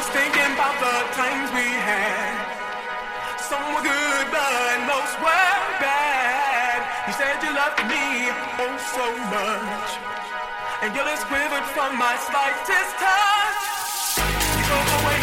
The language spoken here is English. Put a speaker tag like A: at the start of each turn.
A: just thinking about the times we had. Some were good, but most were bad. You said you loved me oh so much, and your lips quivered from my slightest touch. You drove away.